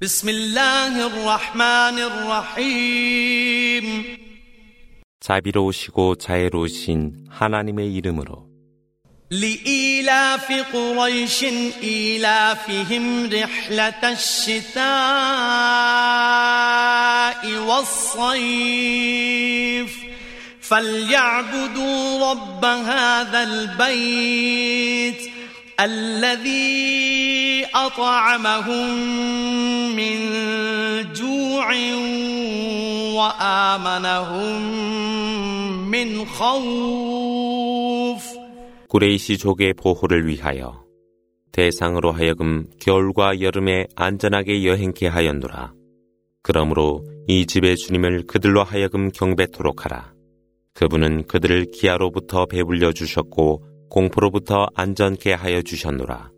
بسم الله الرحمن الرحيم 자비로우시고 자애로우신 하나님의 이름으로 لإيلاف قريش إيلافهم رحلة الشتاء والصيف فليعبدوا رب هذا البيت الذي أطعمهم من جوع وآمنهم من خوف 구레이시족의 보호를 위하여 대상으로 하여금 겨울과 여름에 안전하게 여행케 하였노라. 그러므로 이 집의 주님을 그들로 하여금 경배토록 하라. 그분은 그들을 기아로부터 배불려 주셨고 공포로부터 안전케 하여 주셨노라.